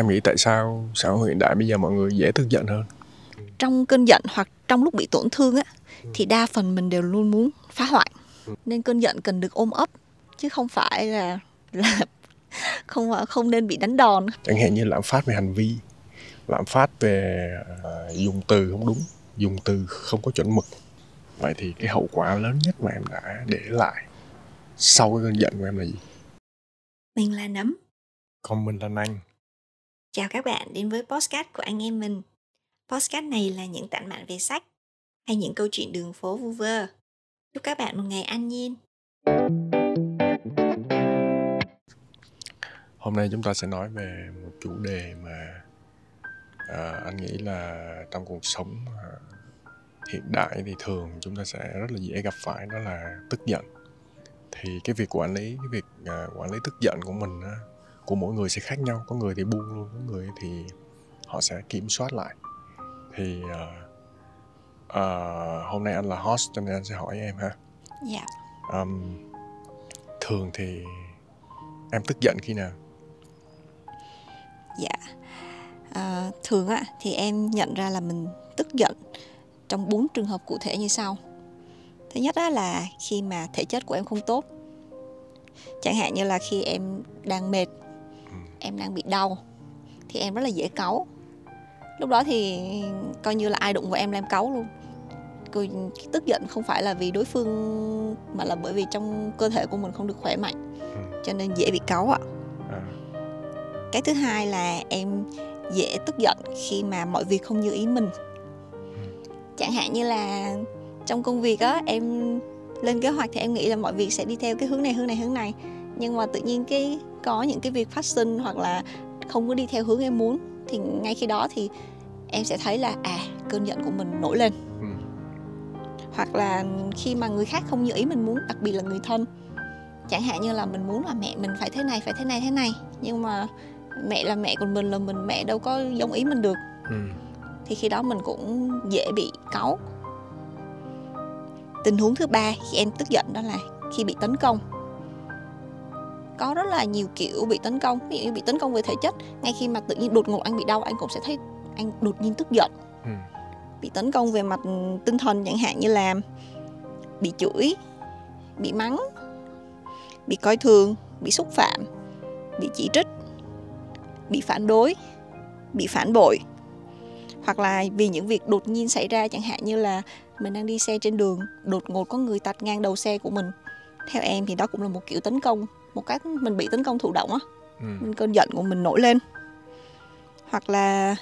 em nghĩ tại sao xã hội hiện đại bây giờ mọi người dễ tức giận hơn? Trong cơn giận hoặc trong lúc bị tổn thương á thì đa phần mình đều luôn muốn phá hoại. Nên cơn giận cần được ôm ấp chứ không phải là là không không nên bị đánh đòn. Chẳng hạn như lạm phát về hành vi lạm phát về uh, dùng từ không đúng dùng từ không có chuẩn mực. Vậy thì cái hậu quả lớn nhất mà em đã để lại sau cái cơn giận của em là gì? Mình là nấm. Còn mình là anh chào các bạn đến với postcard của anh em mình. Postcard này là những tản mạn về sách hay những câu chuyện đường phố vu vơ. Chúc các bạn một ngày an nhiên. Hôm nay chúng ta sẽ nói về một chủ đề mà à, anh nghĩ là trong cuộc sống à, hiện đại thì thường chúng ta sẽ rất là dễ gặp phải đó là tức giận. Thì cái việc quản lý cái việc à, quản lý tức giận của mình á, của mỗi người sẽ khác nhau. Có người thì buông luôn có người thì họ sẽ kiểm soát lại. Thì uh, uh, hôm nay anh là host cho nên anh sẽ hỏi em ha. Dạ. Yeah. um, thường thì em tức giận khi nào? Dạ. À, thường á thì em nhận ra là mình tức giận trong bốn trường hợp cụ thể như sau. Thứ nhất á là khi mà thể chất của em không tốt. Chẳng hạn như là khi em đang mệt. Em đang bị đau thì em rất là dễ cáu. Lúc đó thì coi như là ai đụng vào em là em cáu luôn. Cười, tức giận không phải là vì đối phương mà là bởi vì trong cơ thể của mình không được khỏe mạnh ừ. cho nên dễ bị cáu ạ. À. cái thứ hai là em dễ tức giận khi mà mọi việc không như ý mình. Chẳng hạn như là trong công việc á em lên kế hoạch thì em nghĩ là mọi việc sẽ đi theo cái hướng này hướng này hướng này nhưng mà tự nhiên cái có những cái việc phát sinh hoặc là không có đi theo hướng em muốn thì ngay khi đó thì em sẽ thấy là à cơn giận của mình nổi lên. Ừ. hoặc là khi mà người khác không như ý mình muốn đặc biệt là người thân. Chẳng hạn như là mình muốn là mẹ mình phải thế này phải thế này thế này. Nhưng mà mẹ là mẹ của mình là mình mẹ đâu có giống ý mình được. Ừ. thì khi đó mình cũng dễ bị cáu. Tình huống thứ ba khi em tức giận đó là khi bị tấn công có rất là nhiều kiểu bị tấn công ví dụ như bị tấn công về thể chất ngay khi mà tự nhiên đột ngột anh bị đau anh cũng sẽ thấy anh đột nhiên tức giận. Ừ. bị tấn công về mặt tinh thần chẳng hạn như là bị chửi bị mắng bị coi thường bị xúc phạm bị chỉ trích bị phản đối bị phản bội. Hoặc là vì những việc đột nhiên xảy ra chẳng hạn như là mình đang đi xe trên đường đột ngột có người tạt ngang đầu xe của mình. Theo em thì đó cũng là một kiểu tấn công một cách mình bị tấn công thụ động á ừ. cơn giận của mình nổi lên hoặc là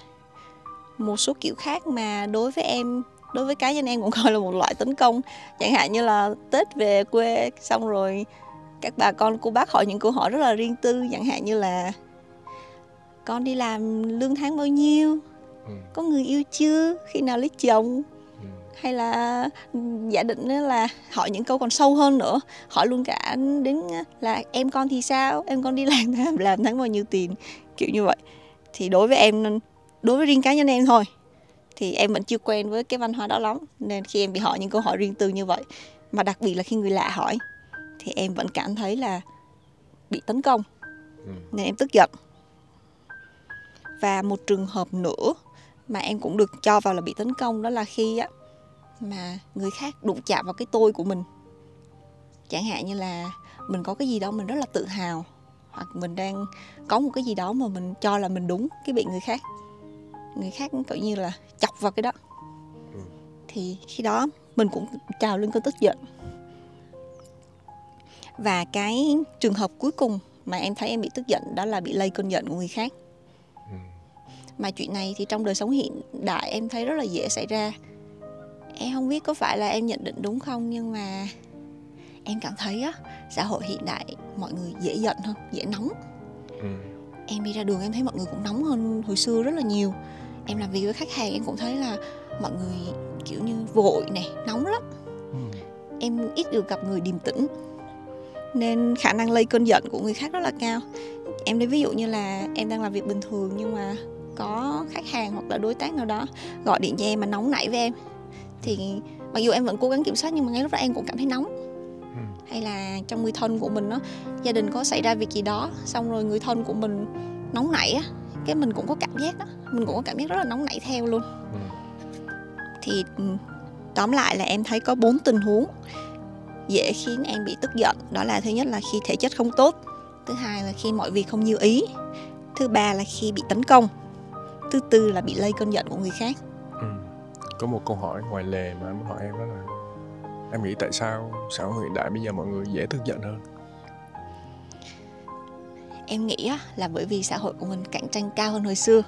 một số kiểu khác mà đối với em đối với cá nhân em cũng coi là một loại tấn công chẳng hạn như là tết về quê xong rồi các bà con cô bác hỏi những câu hỏi rất là riêng tư chẳng hạn như là con đi làm lương tháng bao nhiêu ừ. có người yêu chưa khi nào lấy chồng. Hay là giả định là hỏi những câu còn sâu hơn nữa. Hỏi luôn cả đến là em con thì sao? Em con đi làm làm tháng bao nhiêu tiền? Kiểu như vậy. Thì đối với em đối với riêng cá nhân em thôi. Thì em vẫn chưa quen với cái văn hóa đó lắm nên khi em bị hỏi những câu hỏi riêng tư như vậy mà đặc biệt là khi người lạ hỏi thì em vẫn cảm thấy là bị tấn công. Ừ. nên em tức giận. Và một trường hợp nữa mà em cũng được cho vào là bị tấn công đó là khi á mà người khác đụng chạm vào cái tôi của mình. Chẳng hạn như là mình có cái gì đó mình rất là tự hào hoặc mình đang có một cái gì đó mà mình cho là mình đúng cái bị người khác. Người khác kiểu như là chọc vào cái đó. Ừ. thì khi đó mình cũng trào lên cơn tức giận. Và cái trường hợp cuối cùng mà em thấy em bị tức giận đó là bị lây cơn giận của người khác. Mà chuyện này thì trong đời sống hiện đại em thấy rất là dễ xảy ra em không biết có phải là em nhận định đúng không nhưng mà em cảm thấy á xã hội hiện đại mọi người dễ giận hơn dễ nóng ừ. em đi ra đường em thấy mọi người cũng nóng hơn hồi xưa rất là nhiều em làm việc với khách hàng em cũng thấy là mọi người kiểu như vội này nóng lắm ừ. em ít được gặp người điềm tĩnh nên khả năng lây cơn giận của người khác rất là cao em lấy ví dụ như là em đang làm việc bình thường nhưng mà có khách hàng hoặc là đối tác nào đó gọi điện cho em mà nóng nảy với em thì mặc dù em vẫn cố gắng kiểm soát nhưng mà ngay lúc đó em cũng cảm thấy nóng ừ. hay là trong người thân của mình đó gia đình có xảy ra việc gì đó xong rồi người thân của mình nóng nảy á cái mình cũng có cảm giác đó mình cũng có cảm giác rất là nóng nảy theo luôn ừ. thì ừ, tóm lại là em thấy có bốn tình huống dễ khiến em bị tức giận đó là thứ nhất là khi thể chất không tốt thứ hai là khi mọi việc không như ý thứ ba là khi bị tấn công thứ tư là bị lây cơn giận của người khác. Có một câu hỏi ngoài lề mà anh muốn hỏi em đó là em nghĩ tại sao xã hội hiện đại bây giờ mọi người dễ tức giận hơn em nghĩ á, là bởi vì xã hội của mình cạnh tranh cao hơn hồi xưa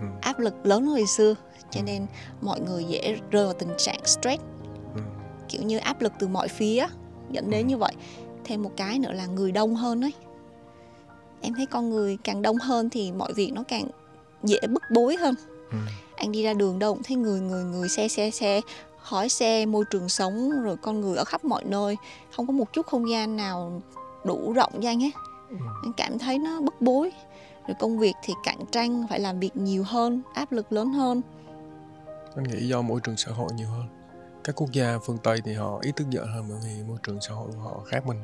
ừ. áp lực lớn hơn hồi xưa cho Ừ. nên mọi người dễ rơi vào tình trạng stress Ừ. kiểu như áp lực từ mọi phía dẫn đến Ừ. như vậy thêm một cái nữa là người đông hơn ấy em thấy con người càng đông hơn thì mọi việc nó càng dễ bức bối hơn Ừ. anh đi ra đường đâu cũng thấy người người người xe xe xe. Khói xe môi trường sống rồi con người ở khắp mọi nơi. Không có một chút không gian nào đủ rộng cho anh hết. Ừ. anh cảm thấy nó bức bối. Rồi công việc thì cạnh tranh phải làm việc nhiều hơn áp lực lớn hơn. Anh nghĩ do môi trường xã hội nhiều hơn. Các quốc gia phương tây thì họ ít tức giận hơn bởi vì môi trường xã hội của họ khác mình.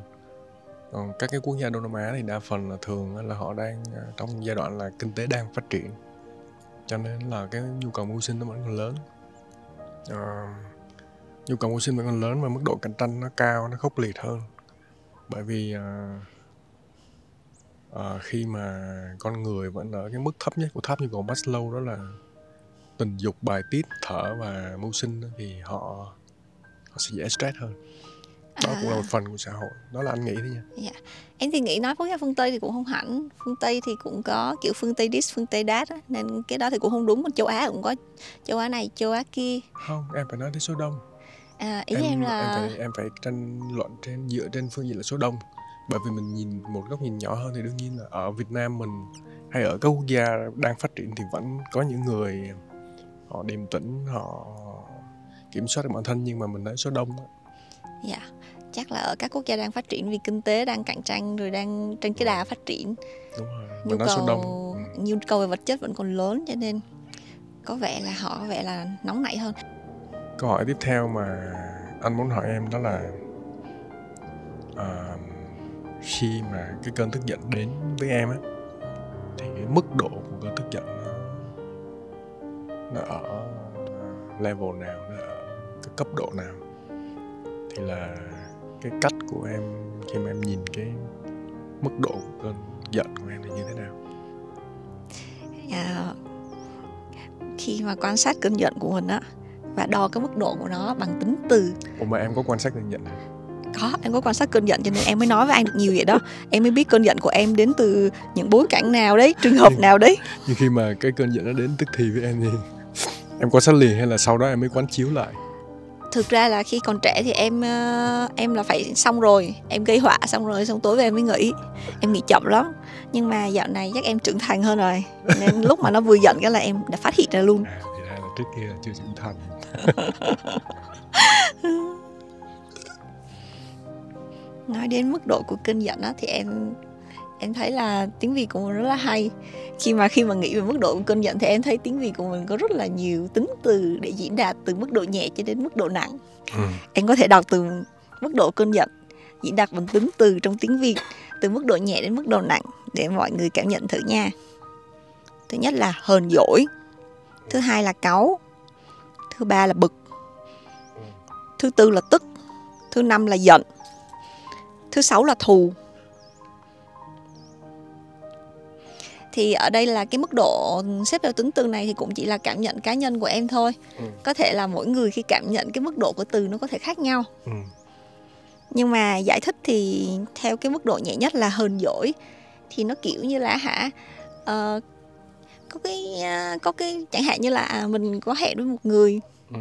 Còn các cái quốc gia đông nam á thì đa phần là thường là họ đang à, trong giai đoạn là kinh tế đang phát triển cho nên là cái nhu cầu mưu sinh nó vẫn còn lớn. À, nhu cầu mưu sinh vẫn còn lớn và mức độ cạnh tranh nó cao nó khốc liệt hơn. Bởi vì à, à, khi mà con người vẫn ở cái mức thấp nhất của tháp nhu cầu Maslow đó là tình dục bài tiết thở và mưu sinh thì họ họ sẽ dễ stress hơn đó cũng là một phần của xã hội. Đó là anh nghĩ thôi nha. Em thì nghĩ nói gia phương tây thì cũng không hẳn. Phương tây thì cũng có kiểu phương tây this phương tây á. nên cái đó thì cũng không đúng. Châu á cũng có châu á này châu á kia. Không em phải nói đến số đông. À, ý em, là em phải em phải tranh luận trên dựa trên phương diện là số đông. Bởi vì mình nhìn một góc nhìn nhỏ hơn thì đương nhiên là ở Việt Nam mình hay ở các quốc gia đang phát triển thì vẫn có những người họ điềm tĩnh họ kiểm soát được bản thân. Nhưng mà mình nói số đông dạ chắc là ở các quốc gia đang phát triển vì kinh tế đang cạnh tranh rồi đang trên cái đà phát triển. Đúng rồi nhu đông cầu ừ. nhu cầu về vật chất vẫn còn lớn cho nên có vẻ là họ có vẻ là nóng nảy hơn. Câu hỏi tiếp theo mà anh muốn hỏi em đó là à, khi mà cái cơn tức giận đến với em á thì cái mức độ của cơn tức giận nó nó ở level nào nó ở cái cấp độ nào? Thì là cái cách của em khi mà em nhìn cái mức độ của cơn giận của em là như thế nào? À, khi mà quan sát cơn giận của mình á và đo cái mức độ của nó bằng tính từ. Ủa mà em có quan sát cơn giận hả? có em có quan sát cơn giận cho nên em mới nói với anh được nhiều vậy đó. Em mới biết cơn giận của em đến từ những bối cảnh nào đấy trường hợp nào đấy. Nhưng khi mà cái cơn giận nó đến tức thì với em thì em quan sát liền hay là sau đó em mới quán chiếu lại thực ra là khi còn trẻ thì em ờ, em là phải xong rồi em gây họa xong rồi xong tối về em mới nghỉ. Em nghỉ chậm lắm. Nhưng mà dạo này chắc em trưởng thành hơn rồi. Nên lúc mà nó vừa giận cái là em đã phát hiện ra luôn. À thì ra là trước kia là chưa trưởng thành. Nói đến mức độ của cơn giận á thì em em thấy là tiếng việt của mình rất là hay. Khi mà khi mà nghĩ về mức độ của cơn giận thì em thấy tiếng việt của mình có rất là nhiều tính từ để diễn đạt từ mức độ nhẹ cho đến mức độ nặng. Ừ. em có thể đọc từ mức độ cơn giận diễn đạt bằng tính từ trong tiếng việt từ mức độ nhẹ đến mức độ nặng để mọi người cảm nhận thử nha. Thứ nhất là hờn dỗi thứ hai là cáu thứ ba là bực thứ tư là tức thứ năm là giận thứ sáu là thù thì ở đây là cái mức độ xếp theo tính từ này thì cũng chỉ là cảm nhận cá nhân của em thôi Ừ. có thể là mỗi người khi cảm nhận cái mức độ của từ nó có thể khác nhau Ừ. nhưng mà giải thích thì theo cái mức độ nhẹ nhất là hờn dỗi thì nó kiểu như là hả ờ, có cái à, có cái chẳng hạn như là à, mình có hẹn với một người Ừ.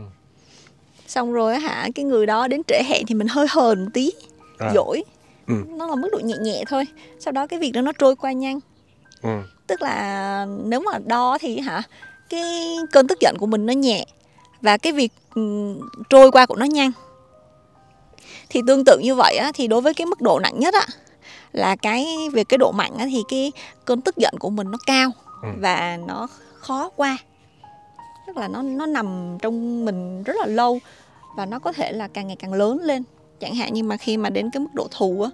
xong rồi hả cái người đó đến trễ hẹn thì mình hơi hờn tí À. dỗi Ừ. nó là mức độ nhẹ nhẹ thôi sau đó cái việc đó nó trôi qua nhanh Ừ. tức là nếu mà đo thì hả cái cơn tức giận của mình nó nhẹ và cái việc ừm, trôi qua của nó nhanh thì tương tự như vậy á, thì đối với cái mức độ nặng nhất á là cái về cái độ mạnh á, thì cái cơn tức giận của mình nó cao Ừ. và nó khó qua tức là nó nó nằm trong mình rất là lâu và nó có thể là càng ngày càng lớn lên chẳng hạn như mà khi mà đến cái mức độ thù á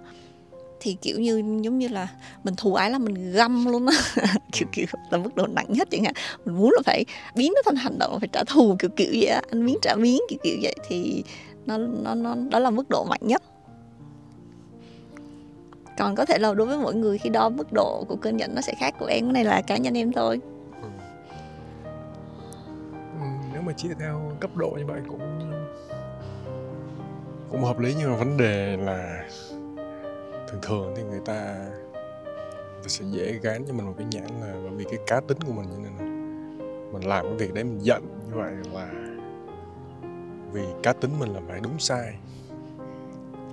thì kiểu như giống như là mình thù ái là mình găm luôn á. Kiểu kiểu là mức độ nặng nhất chẳng hạn. Mình muốn là phải biến nó thành hành động là phải trả thù kiểu kiểu vậy á. Anh biến trả biến kiểu kiểu vậy thì nó nó nó đó là mức độ mạnh nhất. Còn có thể là đối với mỗi người khi đo mức độ của cơn giận nó sẽ khác của em. Cái này là cá nhân em thôi. Ừ, ừ nếu mà chia theo cấp độ như vậy cũng cũng hợp lý. Nhưng mà vấn đề là thường thường thì người ta người ta sẽ dễ gán cho mình một cái nhãn là bởi vì cái cá tính của mình như nên là mình làm cái việc đấy mình giận như vậy là vì cá tính mình là phải đúng sai.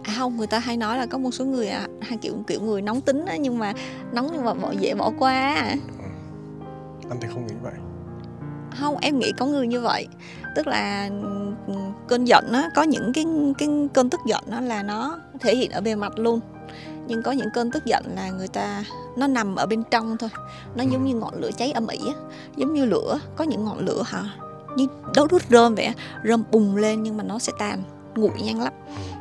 À không người ta hay nói là có một số người à, hay kiểu kiểu người nóng tính á nhưng mà nóng nhưng mà bỏ dễ bỏ qua ừ. anh thì không nghĩ vậy. Không em nghĩ có người như vậy. Tức là ừ, cơn giận á có những cái cái cơn tức giận đó là nó thể hiện ở bề mặt luôn nhưng có những cơn tức giận là người ta nó nằm ở bên trong thôi. Nó giống ừ. như ngọn lửa cháy âm ỉ á. Giống như lửa có những ngọn lửa hả? Như đốt đốt rơm vậy rơm bùng lên nhưng mà nó sẽ tàn nguội nhanh lắm.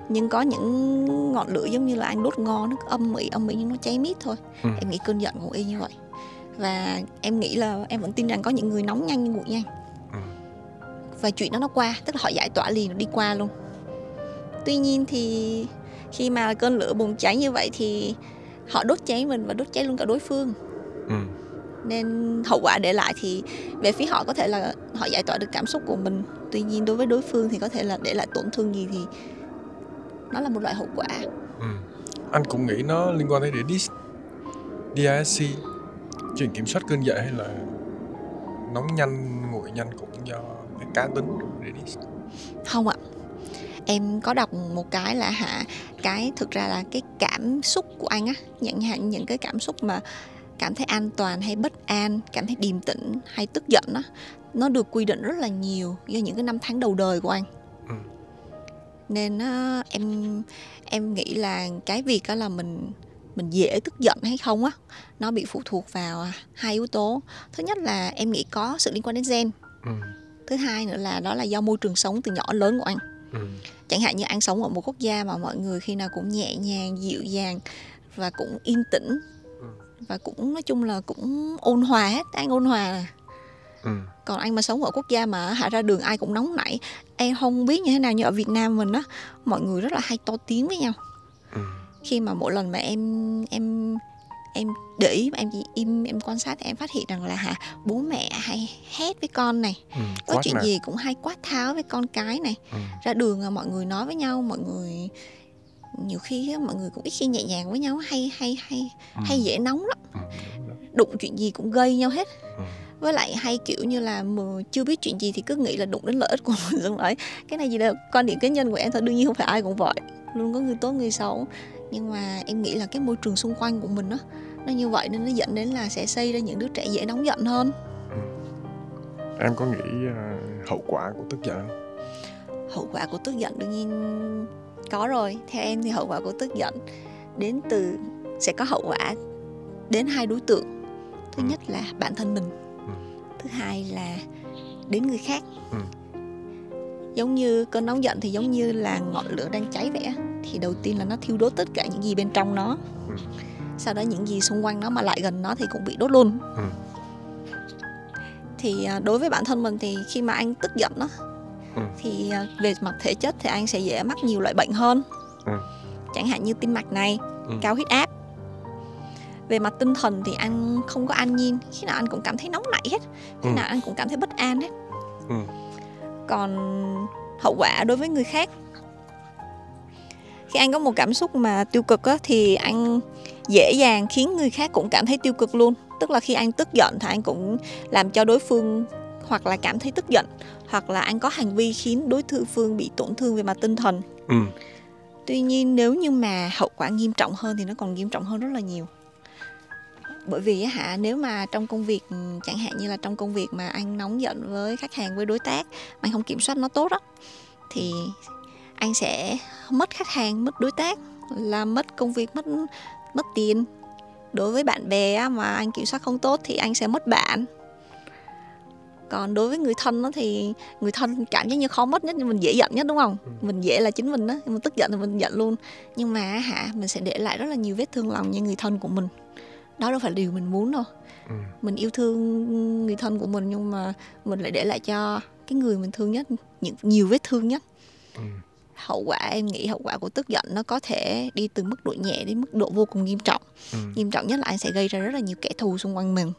Nhưng có những ngọn lửa giống như là anh đốt ngon nó âm ỉ âm ỉ nhưng nó cháy mít thôi. Ừ. em nghĩ cơn giận cũng y như vậy. Và em nghĩ là em vẫn tin rằng có những người nóng nhanh nhưng nguội nhanh. Ừ. và chuyện đó nó qua tức là họ giải tỏa liền đi qua luôn. Tuy nhiên thì khi mà cơn lửa bùng cháy như vậy thì họ đốt cháy mình và đốt cháy luôn cả đối phương. Ừ. nên hậu quả để lại thì về phía họ có thể là họ giải tỏa được cảm xúc của mình. Tuy nhiên đối với đối phương thì có thể là để lại tổn thương gì thì nó là một loại hậu quả. Ừ. anh cũng nghĩ nó liên quan tới DISC DISC chuyện kiểm soát cơn giận hay là nóng nhanh nguội nhanh cũng do cái cá tính của DISC không ạ em có đọc một cái là hả cái thực ra là cái cảm xúc của anh á nhận hạn những cái cảm xúc mà cảm thấy an toàn hay bất an cảm thấy điềm tĩnh hay tức giận á nó được quy định rất là nhiều do những cái năm tháng đầu đời của anh ừ. nên á, em em nghĩ là cái việc đó là mình mình dễ tức giận hay không á nó bị phụ thuộc vào hai yếu tố thứ nhất là em nghĩ có sự liên quan đến gen ừ. thứ hai nữa là đó là do môi trường sống từ nhỏ lớn của anh ừ. chẳng hạn như anh sống ở một quốc gia mà mọi người khi nào cũng nhẹ nhàng dịu dàng và cũng yên tĩnh ừ. và cũng nói chung là cũng ôn hòa hết anh ôn hòa à. Ừ. còn anh mà sống ở quốc gia mà hạ ra đường ai cũng nóng nảy em không biết như thế nào như ở Việt Nam mình á mọi người rất là hay to tiếng với nhau ừ. khi mà mỗi lần mà em em em để ý em im em quan sát em phát hiện rằng là hả bố mẹ hay hét với con này ừ, có chuyện này. gì cũng hay quát tháo với con cái này ừ. ra đường mọi người nói với nhau mọi người nhiều khi mọi người cũng ít khi nhẹ nhàng với nhau hay hay hay ừ. hay dễ nóng lắm ừ, đụng chuyện gì cũng gây nhau hết ừ. với lại hay kiểu như là mà chưa biết chuyện gì thì cứ nghĩ là đụng đến lợi ích của mình xong rồi cái này gì là quan điểm cá nhân của em thôi đương nhiên không phải ai cũng vậy luôn có người tốt người xấu nhưng mà em nghĩ là cái môi trường xung quanh của mình đó nó như vậy nên nó dẫn đến là sẽ xây ra những đứa trẻ dễ nóng giận hơn ừ. em có nghĩ uh, hậu quả của tức giận hậu quả của tức giận đương nhiên có rồi theo em thì hậu quả của tức giận đến từ sẽ có hậu quả đến hai đối tượng thứ ừ. nhất là bản thân mình ừ. thứ hai là đến người khác ừ. Giống như cơn nóng giận thì giống như là ngọn lửa đang cháy vậy thì đầu tiên là nó thiêu đốt tất cả những gì bên trong nó ừ. sau đó những gì xung quanh nó mà lại gần nó thì cũng bị đốt luôn ừ. thì à, đối với bản thân mình thì khi mà anh tức giận đó ừ. thì à, về mặt thể chất thì anh sẽ dễ mắc nhiều loại bệnh hơn ừ. chẳng hạn như tim mạch này ừ. cao huyết áp về mặt tinh thần thì anh không có an nhiên khi nào anh cũng cảm thấy nóng nảy hết khi ừ. nào anh cũng cảm thấy bất an hết ừ. Còn hậu quả đối với người khác. Khi anh có một cảm xúc mà tiêu cực á, thì anh dễ dàng khiến người khác cũng cảm thấy tiêu cực luôn. Tức là khi anh tức giận thì anh cũng làm cho đối phương hoặc là cảm thấy tức giận hoặc là anh có hành vi khiến đối phương bị tổn thương về mặt tinh thần. Ừ. tuy nhiên nếu như mà hậu quả nghiêm trọng hơn thì nó còn nghiêm trọng hơn rất là nhiều bởi vì hả nếu mà trong công việc chẳng hạn như là trong công việc mà anh nóng giận với khách hàng với đối tác mà anh không kiểm soát nó tốt đó thì anh sẽ mất khách hàng mất đối tác là mất công việc mất mất tiền. Đối với bạn bè mà anh kiểm soát không tốt thì anh sẽ mất bạn. Còn đối với người thân đó thì người thân cảm giác như khó mất nhất nhưng mình dễ giận nhất đúng không? Ừ. mình dễ là chính mình đó mình tức giận thì mình giận luôn. Nhưng mà hả mình sẽ để lại rất là nhiều vết thương lòng như người thân của mình đó đâu phải điều mình muốn đâu ừ. mình yêu thương người thân của mình nhưng mà mình lại để lại cho cái người mình thương nhất những nhiều vết thương nhất Ừ. hậu quả em nghĩ hậu quả của tức giận nó có thể đi từ mức độ nhẹ đến mức độ vô cùng nghiêm trọng Ừ. nghiêm trọng nhất là anh sẽ gây ra rất là nhiều kẻ thù xung quanh mình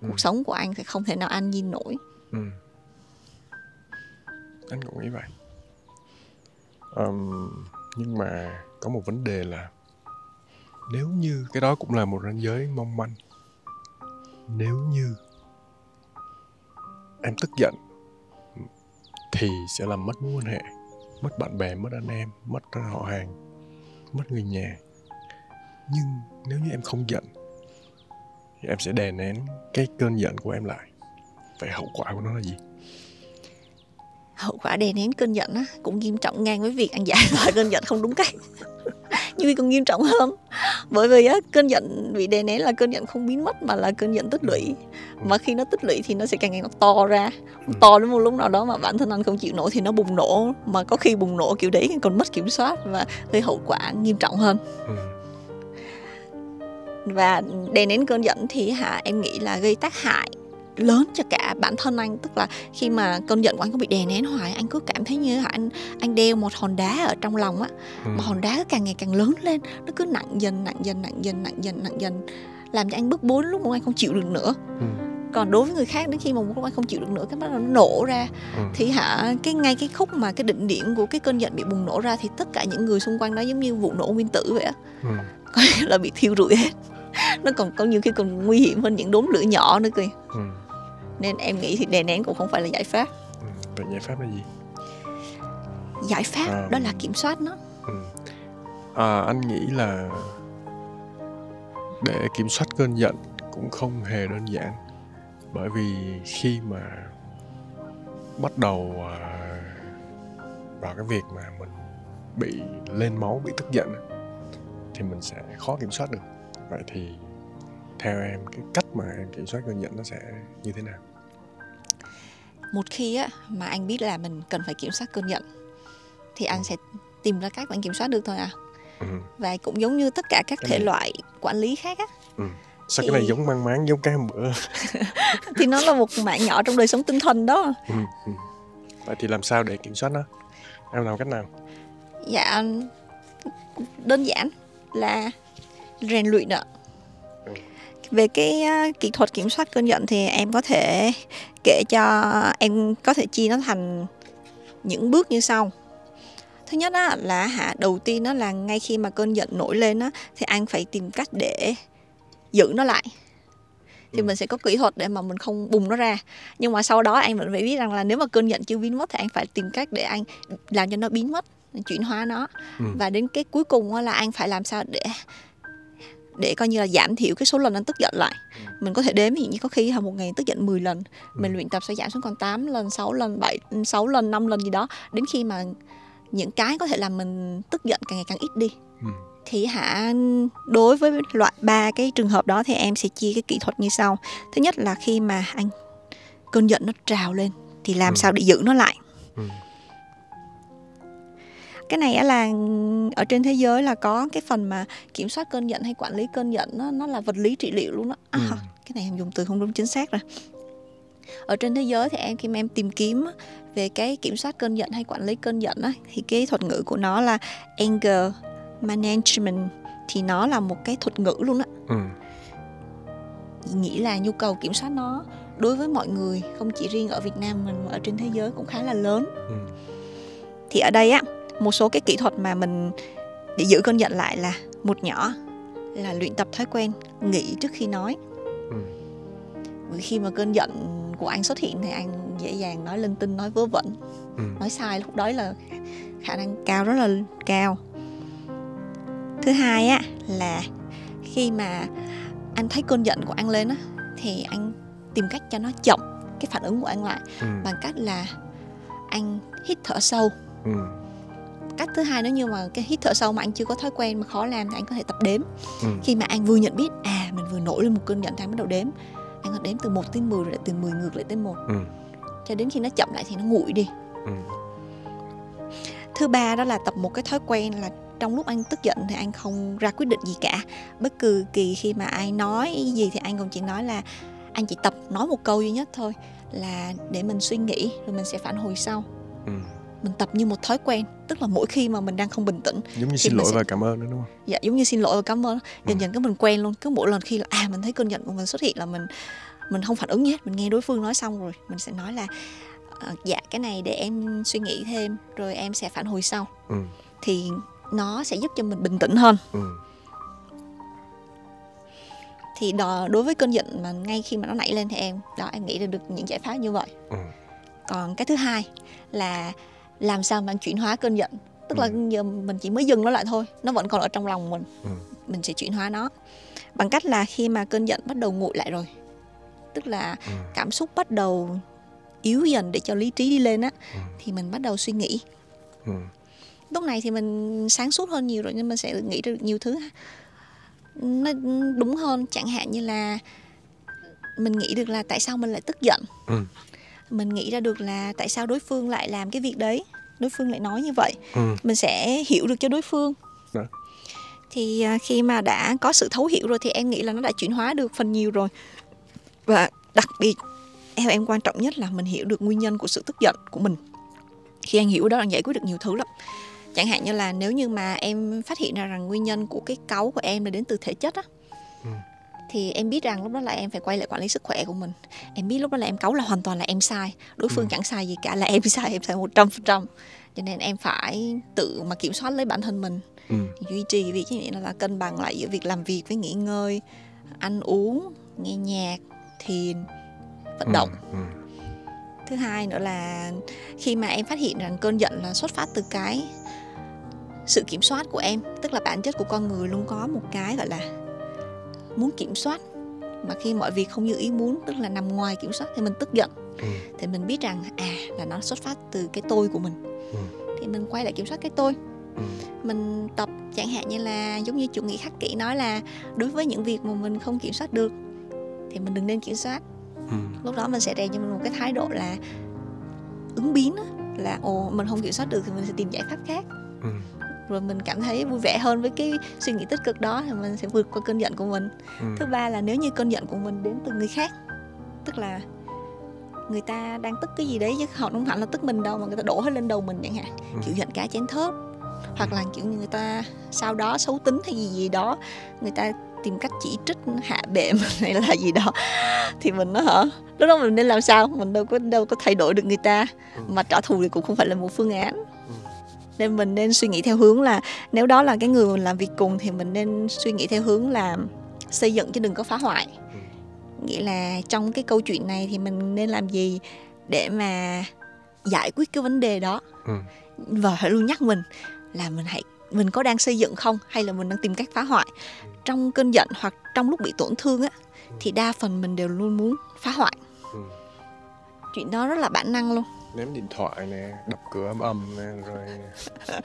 Ừ. cuộc sống của anh sẽ không thể nào an nhiên nổi Ừ. Anh cũng nghĩ vậy. Ờm, nhưng mà có một vấn đề là nếu như cái đó cũng là một ranh giới mong manh. Nếu như em tức giận thì sẽ làm mất mối quan hệ, mất bạn bè, mất anh em, mất họ hàng, mất người nhà. Nhưng nếu như em không giận thì em sẽ đè nén cái cơn giận của em lại. Vậy hậu quả của nó là gì? hậu quả đè nén cơn giận á cũng nghiêm trọng ngang với việc anh giải tỏa cơn giận không đúng cách nhưng còn nghiêm trọng hơn. Bởi vì á cơn giận bị đè nén là cơn giận không biến mất mà là cơn giận tích lũy. Mà khi nó tích lũy thì nó sẽ càng ngày nó to ra. To đến một lúc nào đó mà bản thân anh không chịu nổi thì nó bùng nổ. Mà có khi bùng nổ kiểu đấy còn mất kiểm soát và gây hậu quả nghiêm trọng hơn. Ừ. và đè nén cơn giận thì hả em nghĩ là gây tác hại lớn cho cả bản thân anh tức là khi mà cơn giận của anh có bị đè nén hoài anh cứ cảm thấy như anh anh đeo một hòn đá ở trong lòng á Ừ. mà hòn đá cứ càng ngày càng lớn lên nó cứ nặng dần nặng dần nặng dần nặng dần nặng dần làm cho anh bức bối lúc mà anh không chịu được nữa Ừ. còn đối với người khác đến khi mà một lúc anh không chịu được nữa cái bắt đầu nó nổ ra Ừ. thì hả cái ngay cái khúc mà cái đỉnh điểm của cái cơn giận bị bùng nổ ra thì tất cả những người xung quanh đó giống như vụ nổ nguyên tử vậy á Ừ. coi là bị thiêu rụi hết nó còn có nhiều khi còn nguy hiểm hơn những đốm lửa nhỏ nữa kìa Ừ. nên em nghĩ thì đè nén cũng không phải là giải pháp Ừ. Vậy giải pháp là gì? giải pháp À. đó là kiểm soát nó Ừ. À, anh nghĩ là để kiểm soát cơn giận cũng không hề đơn giản bởi vì khi mà bắt đầu à, vào cái việc mà mình bị lên máu bị tức giận thì mình sẽ khó kiểm soát được vậy thì theo em cái cách mà em kiểm soát cơn giận nó sẽ như thế nào một khi á mà anh biết là mình cần phải kiểm soát cơn giận thì anh sẽ tìm ra cách anh kiểm soát được thôi à ừ. và cũng giống như tất cả các Cái thể này- loại quản lý khác á sao cái này Thì- giống mang máng giống cái hôm bữa thì nó là một mạng nhỏ trong đời sống tinh thần đó ừ. Ừ. vậy thì làm sao để kiểm soát nó em làm cách nào dạ đơn giản là rèn luyện ạ Ừ. về cái uh, kỹ thuật kiểm soát cơn giận thì em có thể kể cho em có thể chia nó thành những bước như sau thứ nhất á, là hả đầu tiên đó là ngay khi mà cơn giận nổi lên á, thì anh phải tìm cách để giữ nó lại thì Ừ. mình sẽ có kỹ thuật để mà mình không bùng nó ra nhưng mà sau đó anh vẫn phải biết rằng là nếu mà cơn giận chưa biến mất thì anh phải tìm cách để anh làm cho nó biến mất chuyển hóa nó Ừ. và đến cái cuối cùng á là anh phải làm sao để để coi như là giảm thiểu cái số lần anh tức giận lại Ừ. mình có thể đếm ví dụ như có khi một ngày tức giận 10 lần mình Ừ. luyện tập sẽ giảm xuống còn 8 lần 6 lần 7 6 lần 5 lần gì đó đến khi mà những cái có thể làm mình tức giận càng ngày càng ít đi Ừ. thì hả đối với loại ba cái trường hợp đó thì em sẽ chia cái kỹ thuật như sau thứ nhất là khi mà anh cơn giận nó trào lên thì làm Ừ. sao để giữ nó lại Ừ. cái này là ở trên thế giới là có cái phần mà kiểm soát cơn giận hay quản lý cơn giận nó nó là vật lý trị liệu luôn đó à, Ừ. cái này em dùng từ không đúng chính xác rồi ở trên thế giới thì em khi mà em tìm kiếm về cái kiểm soát cơn giận hay quản lý cơn giận á, thì cái thuật ngữ của nó là anger management thì nó là một cái thuật ngữ luôn á Ừ. nghĩ là nhu cầu kiểm soát nó đối với mọi người không chỉ riêng ở Việt Nam mình mà ở trên thế giới cũng khá là lớn Ừ. thì ở đây á một số cái kỹ thuật mà mình để giữ cơn giận lại là một nhỏ là luyện tập thói quen nghĩ trước khi nói Ừ. khi mà cơn giận của anh xuất hiện thì anh dễ dàng nói linh tinh nói vớ vẩn Ừ. nói sai lúc đó là khả năng cao rất là cao thứ hai á là khi mà anh thấy cơn giận của anh lên á thì anh tìm cách cho nó chậm cái phản ứng của anh lại Ừ. bằng cách là anh hít thở sâu Ừ. cách thứ hai nếu như mà cái hít thở sâu mà anh chưa có thói quen mà khó làm thì anh có thể tập đếm Ừ. khi mà anh vừa nhận biết à mình vừa nổi lên một cơn giận thì anh bắt đầu đếm anh có đếm từ 1 tới 10 rồi lại từ 10 ngược lại tới một Ừ. cho đến khi nó chậm lại thì nó nguội đi ừ. thứ ba đó là tập một cái thói quen là trong lúc anh tức giận thì anh không ra quyết định gì cả bất cứ kỳ khi mà ai nói gì thì anh cũng chỉ nói là anh chỉ tập nói một câu duy nhất thôi là để mình suy nghĩ rồi mình sẽ phản hồi sau ừ. Mình tập như một thói quen tức là mỗi khi mà mình đang không bình tĩnh giống như xin lỗi sẽ- và cảm ơn đó đúng không dạ giống như xin lỗi và cảm ơn dần Ừ. dần cái mình quen luôn cứ mỗi lần khi là à mình thấy cơn giận của mình xuất hiện là mình mình không phản ứng hết mình nghe đối phương nói xong rồi mình sẽ nói là "Ờ, dạ cái này để em suy nghĩ thêm rồi em sẽ phản hồi sau ừ. thì nó sẽ giúp cho mình bình tĩnh hơn Ừ. thì đó, đối với cơn giận mà ngay khi mà nó nảy lên thì em đó em nghĩ ra được những giải pháp như vậy Ừ. còn cái thứ hai là làm sao mà chuyển hóa cơn giận tức là Ừ. giờ mình chỉ mới dừng nó lại thôi nó vẫn còn ở trong lòng mình Ừ. mình sẽ chuyển hóa nó bằng cách là khi mà cơn giận bắt đầu nguội lại rồi tức là Ừ. cảm xúc bắt đầu yếu dần để cho lý trí đi lên á Ừ. thì mình bắt đầu suy nghĩ Ừ. lúc này thì mình sáng suốt hơn nhiều rồi nên mình sẽ nghĩ được nhiều thứ nó đúng hơn chẳng hạn như là mình nghĩ được là tại sao mình lại tức giận Ừ. mình nghĩ ra được là tại sao đối phương lại làm cái việc đấy đối phương lại nói như vậy Ừ. mình sẽ hiểu được cho đối phương Đó. thì à, khi mà đã có sự thấu hiểu rồi thì em nghĩ là nó đã chuyển hóa được phần nhiều rồi và đặc biệt theo em quan trọng nhất là mình hiểu được nguyên nhân của sự tức giận của mình khi anh hiểu đó là giải quyết được nhiều thứ lắm chẳng hạn như là nếu như mà em phát hiện ra rằng nguyên nhân của cái cáu của em là đến từ thể chất á Ừ. thì em biết rằng lúc đó là em phải quay lại quản lý sức khỏe của mình em biết lúc đó là em cáu là hoàn toàn là em sai đối phương Ừ. chẳng sai gì cả là em sai em sai một trăm phần trăm cho nên em phải tự mà kiểm soát lấy bản thân mình Ừ. duy trì việc như vậy là cân bằng lại giữa việc làm việc với nghỉ ngơi ăn uống nghe nhạc thiền vận động Ừ. thứ hai nữa là khi mà em phát hiện rằng cơn giận là xuất phát từ cái sự kiểm soát của em tức là bản chất của con người luôn có một cái gọi là muốn kiểm soát mà khi mọi việc không như ý muốn tức là nằm ngoài kiểm soát thì mình tức giận Ừ. thì mình biết rằng à là nó xuất phát từ cái tôi của mình Ừ. thì mình quay lại kiểm soát cái tôi Ừ. mình tập chẳng hạn như là giống như chủ nghĩa khắc kỷ nói là đối với những việc mà mình không kiểm soát được thì mình đừng nên kiểm soát Ừ. lúc đó mình sẽ rèn cho mình một cái thái độ là ứng biến á, là ồ mình không kiểm soát được thì mình sẽ tìm giải pháp khác Ừ. rồi mình cảm thấy vui vẻ hơn với cái suy nghĩ tích cực đó thì mình sẽ vượt qua cơn giận của mình Ừ. thứ ba là nếu như cơn giận của mình đến từ người khác tức là người ta đang tức cái gì đấy chứ họ không hẳn là tức mình đâu mà người ta đổ hết lên đầu mình chẳng hạn Ừ. kiểu giận cá chén thớt hoặc là kiểu như người ta sau đó xấu tính hay gì gì đó người ta tìm cách chỉ trích hạ bệ mình hay là gì đó thì mình nó hả lúc đó mình nên làm sao mình đâu có đâu có thay đổi được người ta Ừ. mà trả thù thì cũng không phải là một phương án. Nên mình nên suy nghĩ theo hướng là nếu đó là cái người mình làm việc cùng thì mình nên suy nghĩ theo hướng là xây dựng chứ đừng có phá hoại Ừ. nghĩa là trong cái câu chuyện này thì mình nên làm gì để mà giải quyết cái vấn đề đó Ừ. và phải luôn nhắc mình là mình hãy mình có đang xây dựng không hay là mình đang tìm cách phá hoại trong cơn giận hoặc trong lúc bị tổn thương á thì đa phần mình đều luôn muốn phá hoại Ừ. chuyện đó rất là bản năng luôn ném điện thoại nè đập cửa ầm ầm nè rồi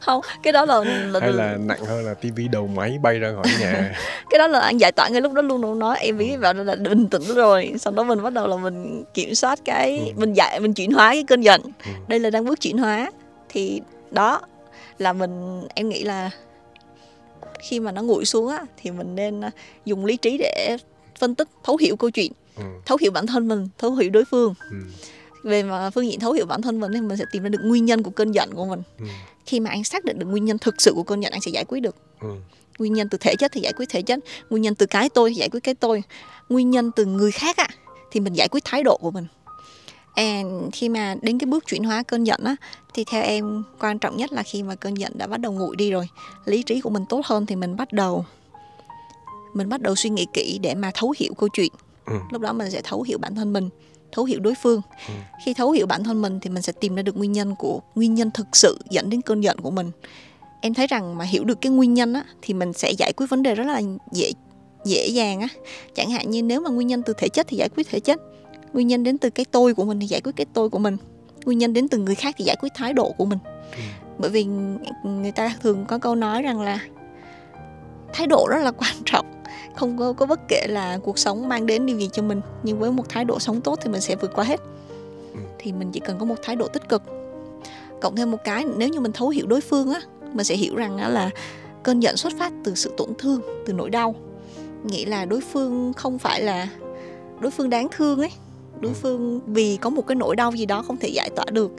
không cái đó là, là, hay là nặng hơn là tivi đầu máy bay ra khỏi nhà cái đó là anh giải tỏa ngay lúc đó luôn đâu nói em biết vào là bình tĩnh rồi sau đó mình bắt đầu là mình kiểm soát cái Ừ. mình giải mình chuyển hóa cái cơn giận Ừ. đây là đang bước chuyển hóa thì đó là mình em nghĩ là khi mà nó nguội xuống á thì mình nên à, dùng lý trí để phân tích thấu hiểu câu chuyện Ừ. thấu hiểu bản thân mình thấu hiểu đối phương Ừ. về mà phương diện thấu hiểu bản thân mình thì mình sẽ tìm ra được nguyên nhân của cơn giận của mình Ừ. khi mà anh xác định được nguyên nhân thực sự của cơn giận anh sẽ giải quyết được Ừ. nguyên nhân từ thể chất thì giải quyết thể chất nguyên nhân từ cái tôi thì giải quyết cái tôi nguyên nhân từ người khác á thì mình giải quyết thái độ của mình And khi mà đến cái bước chuyển hóa cơn giận á thì theo em quan trọng nhất là khi mà cơn giận đã bắt đầu nguội đi rồi lý trí của mình tốt hơn thì mình bắt đầu mình bắt đầu suy nghĩ kỹ để mà thấu hiểu câu chuyện Ừ. lúc đó mình sẽ thấu hiểu bản thân mình thấu hiểu đối phương. Ừ. khi thấu hiểu bản thân mình thì mình sẽ tìm ra được nguyên nhân của nguyên nhân thực sự dẫn đến cơn giận của mình. Em thấy rằng mà hiểu được cái nguyên nhân á thì mình sẽ giải quyết vấn đề rất là dễ dễ dàng á. Chẳng hạn như nếu mà nguyên nhân từ thể chất thì giải quyết thể chất nguyên nhân đến từ cái tôi của mình thì giải quyết cái tôi của mình nguyên nhân đến từ người khác thì giải quyết thái độ của mình. Ừ. bởi vì người ta thường có câu nói rằng là thái độ rất là quan trọng không có, có bất kể là cuộc sống mang đến điều gì cho mình nhưng với một thái độ sống tốt thì mình sẽ vượt qua hết Ừ. thì mình chỉ cần có một thái độ tích cực cộng thêm một cái nếu như mình thấu hiểu đối phương á mình sẽ hiểu rằng á là cơn giận xuất phát từ sự tổn thương từ nỗi đau nghĩ là đối phương không phải là đối phương đáng thương ấy đối Ừ. phương vì có một cái nỗi đau gì đó không thể giải tỏa được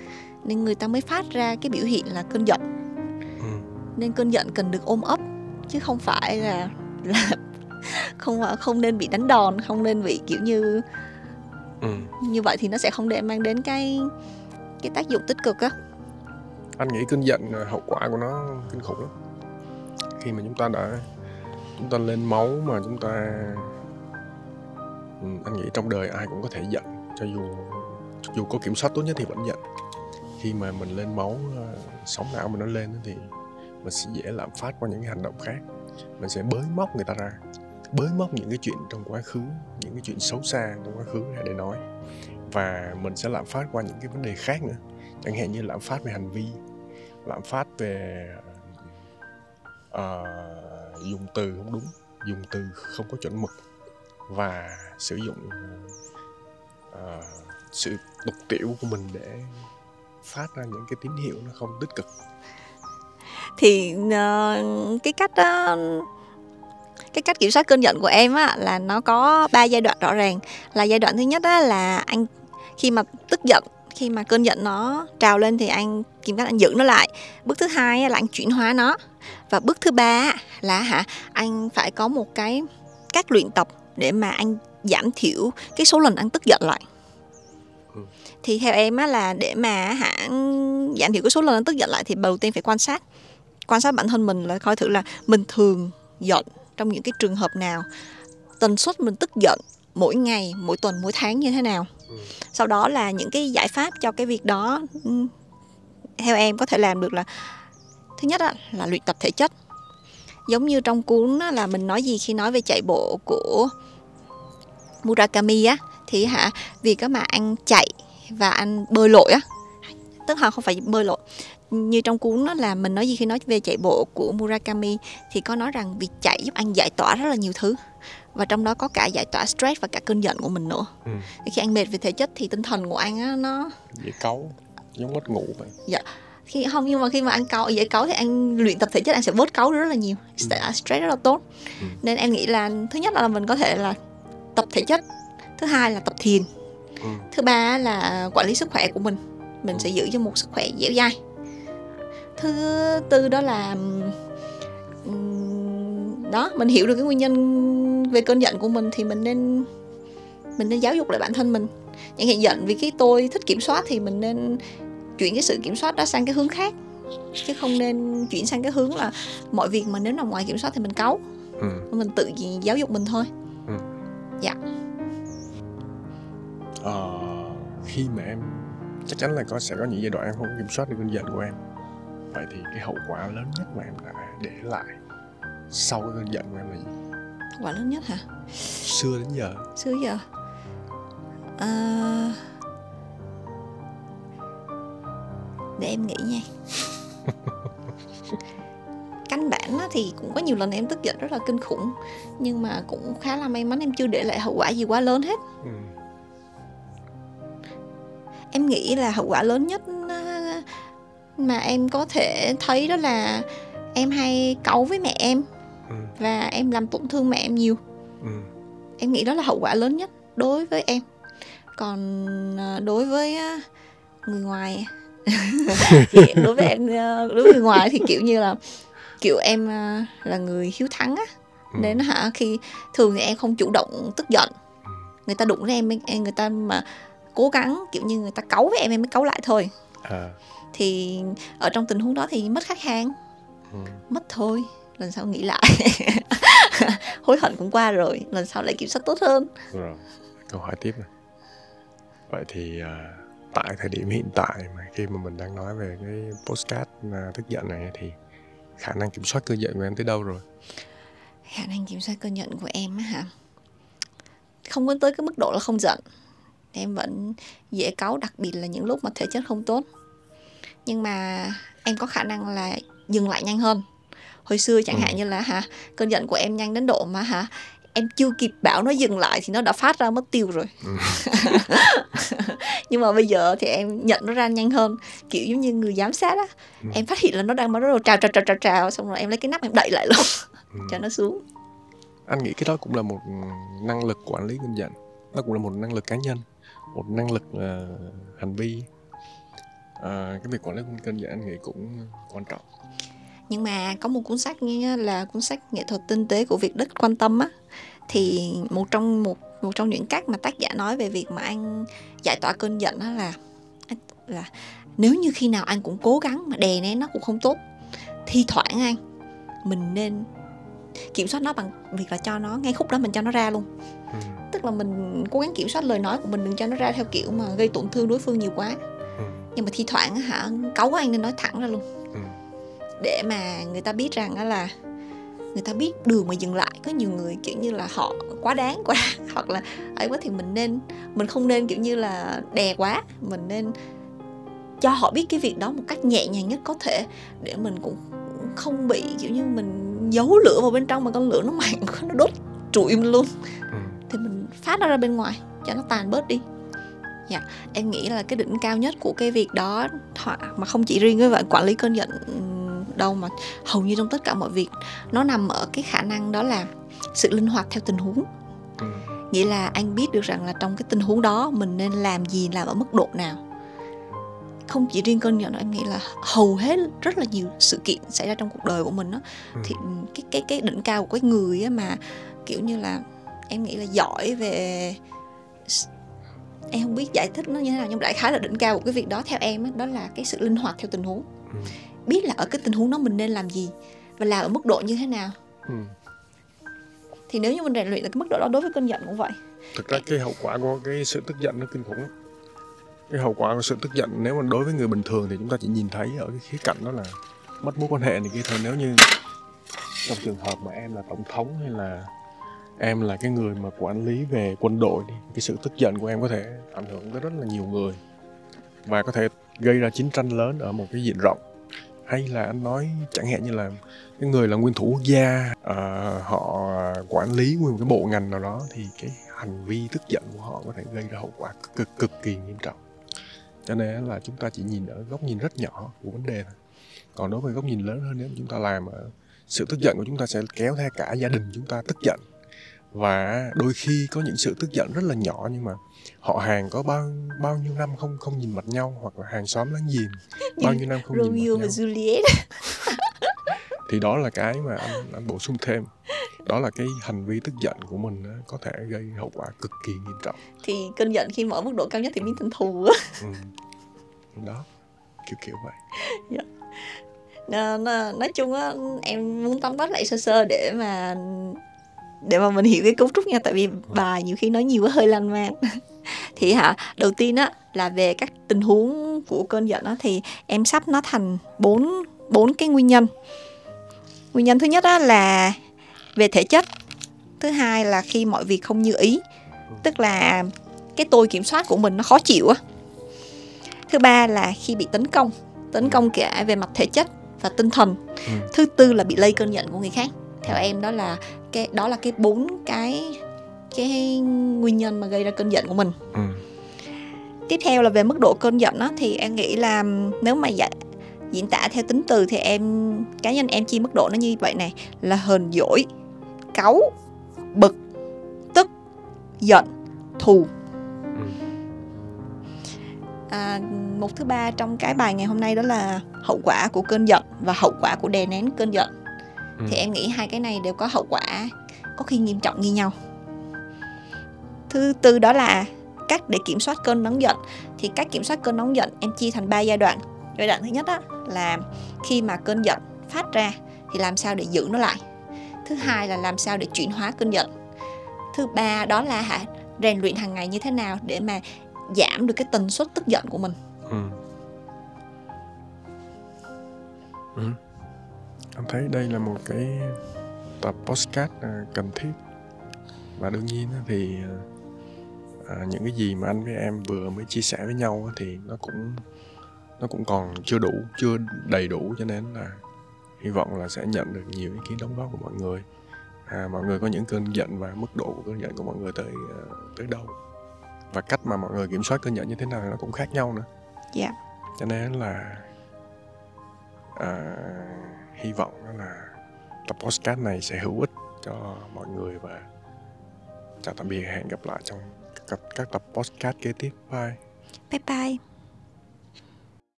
nên người ta mới phát ra cái biểu hiện là cơn giận ừ. nên cơn giận cần được ôm ấp chứ không phải là là không không nên bị đánh đòn không nên bị kiểu như Ừ. như vậy thì nó sẽ không để mang đến cái cái tác dụng tích cực á. Anh nghĩ cơn giận ờ, hậu quả của nó kinh khủng lắm. Khi mà chúng ta đã chúng ta lên máu mà chúng ta ừ, anh nghĩ trong đời ai cũng có thể giận cho dù dù có kiểm soát tốt nhất thì vẫn giận. Khi mà mình lên máu ờ, sóng não mình nó lên thì mình sẽ dễ lạm phát qua những hành động khác. Mình sẽ bới móc người ta ra bới móc những cái chuyện trong quá khứ những cái chuyện xấu xa trong quá khứ ra để nói. Và mình sẽ lạm phát qua những cái vấn đề khác nữa. Chẳng hạn như lạm phát về hành vi lạm phát về uh, dùng từ không đúng dùng từ không có chuẩn mực và sử dụng uh, sự tục tiểu của mình để phát ra những cái tín hiệu nó không tích cực. Thì uh, cái cách đó, cái cách kiểm soát cơn giận của em á là nó có ba giai đoạn rõ ràng. Là giai đoạn thứ nhất á là anh khi mà tức giận khi mà cơn giận nó trào lên thì anh tìm cách anh giữ nó lại. Bước thứ hai là anh chuyển hóa nó. Và bước thứ ba là hả anh phải có một cái cách luyện tập để mà anh giảm thiểu cái số lần anh tức giận lại. Ừ. thì theo em á là để mà hả giảm thiểu cái số lần anh tức giận lại thì đầu tiên phải quan sát quan sát bản thân mình là coi thử là mình thường giận trong những cái trường hợp nào tần suất mình tức giận mỗi ngày mỗi tuần mỗi tháng như thế nào Ừ. sau đó là những cái giải pháp cho cái việc đó ừm, theo em có thể làm được là thứ nhất là luyện tập thể chất giống như trong cuốn là mình nói gì khi nói về chạy bộ của Murakami á thì hả việc á mà anh chạy và anh bơi lội á tức là không phải bơi lội như trong cuốn đó là mình nói gì khi nói về chạy bộ của Murakami thì có nói rằng việc chạy giúp anh giải tỏa rất là nhiều thứ và trong đó có cả giải tỏa stress và cả cơn giận của mình nữa ừ. khi anh mệt về thể chất thì tinh thần của anh á nó dễ cáu giống mất ngủ vậy khi không nhưng mà khi mà anh cáu dễ cáu thì anh luyện tập thể chất anh sẽ bớt cáu rất là nhiều Ừ. stress rất là tốt Ừ. nên em nghĩ là thứ nhất là mình có thể là tập thể chất thứ hai là tập thiền ừ. thứ ba là quản lý sức khỏe của mình mình Ừ. sẽ giữ cho một sức khỏe dẻo dai. Thứ tư đó là đó mình hiểu được cái nguyên nhân về cơn giận của mình thì mình nên mình nên giáo dục lại bản thân mình. Chẳng hạn giận vì cái tôi thích kiểm soát thì mình nên chuyển cái sự kiểm soát đó sang cái hướng khác. Chứ không nên chuyển sang cái hướng là mọi việc mà nếu nằm ngoài kiểm soát thì mình cáu. Ừ. mình tự giáo dục mình thôi. Ờ, khi mà em chắc chắn là có sẽ có những giai đoạn em không kiểm soát được cơn giận của em. Vậy thì cái hậu quả lớn nhất mà em đã để lại sau cái cơn giận của em là gì? Quả lớn nhất hả? Xưa đến giờ. Xưa giờ? À... để em nghĩ nha. Căn bản thì cũng có nhiều lần em tức giận rất là kinh khủng nhưng mà cũng khá là may mắn em chưa để lại hậu quả gì quá lớn hết. Ừ. em nghĩ là hậu quả lớn nhất á, mà em có thể thấy đó là em hay cáu với mẹ em Ừ. và em làm tổn thương mẹ em nhiều Ừ. em nghĩ đó là hậu quả lớn nhất đối với em còn à, đối với á, người ngoài thì đối với em đối với người ngoài thì kiểu như là kiểu em là người hiếu thắng á Ừ. nên hả khi thường thì em không chủ động tức giận Ừ. người ta đụng em em người ta mà cố gắng kiểu như người ta cáu với em em mới cáu lại thôi À. thì ở trong tình huống đó thì mất khách hàng Ừ. mất thôi lần sau nghĩ lại hối hận cũng qua rồi lần sau lại kiểm soát tốt hơn Rồi, câu hỏi tiếp này. Vậy thì à, tại thời điểm hiện tại mà khi mà mình đang nói về cái postcard à, tức giận này thì khả năng kiểm soát cơn giận của em tới đâu rồi? khả năng kiểm soát cơn giận của em á hả không có tới cái mức độ là không giận em vẫn dễ cáu đặc biệt là những lúc mà thể chất không tốt nhưng mà em có khả năng là dừng lại nhanh hơn hồi xưa chẳng Ừ. hạn như là hả cơn giận của em nhanh đến độ mà hả em chưa kịp bảo nó dừng lại thì nó đã phát ra mất tiêu rồi Ừ. nhưng mà bây giờ thì em nhận nó ra nhanh hơn kiểu giống như người giám sát á Ừ. em phát hiện là nó đang bắt đầu trào trào trào trào trào xong rồi em lấy cái nắp em đậy lại luôn Ừ. cho nó xuống anh nghĩ cái đó cũng là một năng lực quản lý cơn giận nó cũng là một năng lực cá nhân một năng lực ờ, hành vi. À, cái việc quản lý cơn giận anh nghĩ cũng quan trọng. Nhưng mà có một cuốn sách như là cuốn sách nghệ thuật tinh tế của việc Đức quan tâm á. Thì một trong một một trong những cách mà tác giả nói về việc mà anh giải tỏa cơn giận đó là là nếu như khi nào anh cũng cố gắng mà đè nén nó cũng không tốt thi thoảng anh mình nên kiểm soát nó bằng việc là cho nó ngay khúc đó mình cho nó ra luôn ừ. tức là mình cố gắng kiểm soát lời nói của mình đừng cho nó ra theo kiểu mà gây tổn thương đối phương nhiều quá Ừ. nhưng mà thi thoảng á hả cáu quá anh nên nói thẳng ra luôn Ừ. để mà người ta biết rằng á là người ta biết đường mà dừng lại có nhiều người kiểu như là họ quá đáng quá hoặc là ấy quá thì mình nên mình không nên kiểu như là đè quá mình nên cho họ biết cái việc đó một cách nhẹ nhàng nhất có thể để mình cũng không bị kiểu như mình giấu lửa vào bên trong mà con lửa nó mạnh quá nó đốt trụi mình luôn Ừ. phát nó ra bên ngoài cho nó tàn bớt đi dạ em nghĩ là cái đỉnh cao nhất của cái việc đó mà không chỉ riêng với bạn quản lý cơn giận đâu mà hầu như trong tất cả mọi việc nó nằm ở cái khả năng đó là sự linh hoạt theo tình huống Ừ. nghĩa là anh biết được rằng là trong cái tình huống đó mình nên làm gì làm ở mức độ nào không chỉ riêng cơn giận em nghĩ là hầu hết rất là nhiều sự kiện xảy ra trong cuộc đời của mình đó Ừ. thì cái cái cái đỉnh cao của cái người mà kiểu như là em nghĩ là giỏi về em không biết giải thích nó như thế nào nhưng đại khái là đỉnh cao của cái việc đó theo em á, đó là cái sự linh hoạt theo tình huống. Ừ. biết là ở cái tình huống đó mình nên làm gì và làm ở mức độ như thế nào. Ừ. thì nếu như mình rèn luyện được cái mức độ đó đối với cơn giận cũng vậy. Thực ra cái hậu quả của cái sự tức giận nó kinh khủng cái hậu quả của sự tức giận nếu mà đối với người bình thường thì chúng ta chỉ nhìn thấy ở cái khía cạnh đó là mất mối quan hệ này kia thôi. Nếu như trong trường hợp mà em là tổng thống hay là em là cái người mà quản lý về quân đội đi. Cái sự tức giận của em có thể ảnh hưởng tới rất là nhiều người và có thể gây ra chiến tranh lớn ở một cái diện rộng. Hay là anh nói chẳng hạn như là cái người là nguyên thủ quốc gia uh, họ quản lý nguyên một cái bộ ngành nào đó thì cái hành vi tức giận của họ có thể gây ra hậu quả cực cực, cực kỳ nghiêm trọng. Cho nên là chúng ta chỉ nhìn ở góc nhìn rất nhỏ của vấn đề thôi. Còn đối với góc nhìn lớn hơn nếu chúng ta làm ờ, sự tức giận của chúng ta sẽ kéo theo cả gia đình chúng ta tức giận và đôi khi có những sự tức giận rất là nhỏ nhưng mà họ hàng có bao bao nhiêu năm không không nhìn mặt nhau hoặc là hàng xóm láng giềng bao nhiêu năm không nhìn Romeo mặt và nhau. Juliet. Thì đó là cái mà anh anh bổ sung thêm. Đó là cái hành vi tức giận của mình có thể gây hậu quả cực kỳ nghiêm trọng. Thì cơn giận khi mà ở mức độ cao nhất thì biến thành thù á. Ừ. đó kiểu kiểu vậy. Nó- nó- nói chung á em muốn tóm tắt lại sơ sơ để mà để mà mình hiểu cái cấu trúc nha tại vì bài nhiều khi nói nhiều quá hơi lan man. Thì hả đầu tiên á là về các tình huống của cơn giận á thì em sắp nó thành bốn bốn cái nguyên nhân. Nguyên nhân thứ nhất á là về thể chất. Thứ hai là khi mọi việc không như ý tức là cái tôi kiểm soát của mình nó khó chịu á. Thứ ba là khi bị tấn công tấn công cả về mặt thể chất và tinh thần. Ừ. thứ tư là bị lây cơn giận của người khác. Theo em đó là cái đó là cái bốn cái cái nguyên nhân mà gây ra cơn giận của mình ừ. tiếp theo là về mức độ cơn giận đó thì em nghĩ là nếu mà dạ, diễn tả theo tính từ thì em cá nhân em chia mức độ nó như vậy này là hờn dỗi cáu bực tức giận thù Ừ. à, một thứ ba trong cái bài ngày hôm nay đó là hậu quả của cơn giận và hậu quả của đè nén cơn giận Ừ. thì em nghĩ hai cái này đều có hậu quả có khi nghiêm trọng như nhau thứ tư đó là cách để kiểm soát cơn nóng giận thì cách kiểm soát cơn nóng giận em chia thành 3 giai đoạn giai đoạn thứ nhất đó là khi mà cơn giận phát ra thì làm sao để giữ nó lại thứ hai là làm sao để chuyển hóa cơn giận thứ ba đó là hả rèn luyện hàng ngày như thế nào để mà giảm được cái tần suất tức giận của mình Ừ. Ừ. Anh thấy đây là một cái tập podcast à, cần thiết. Và đương nhiên thì à, à, những cái gì mà anh với em vừa mới chia sẻ với nhau thì nó cũng nó cũng còn chưa đủ chưa đầy đủ cho nên là hy vọng là sẽ nhận được nhiều ý kiến đóng góp của mọi người. À, mọi người có những cơn giận và mức độ của cơn giận của mọi người tới tới đâu. Và cách mà mọi người kiểm soát cơn giận như thế nào nó cũng khác nhau nữa. Dạ. Cho nên là à, hy vọng đó là tập podcast này sẽ hữu ích cho mọi người và chào tạm biệt. Hẹn gặp lại trong các, các tập podcast kế tiếp. Bye. Bye bye.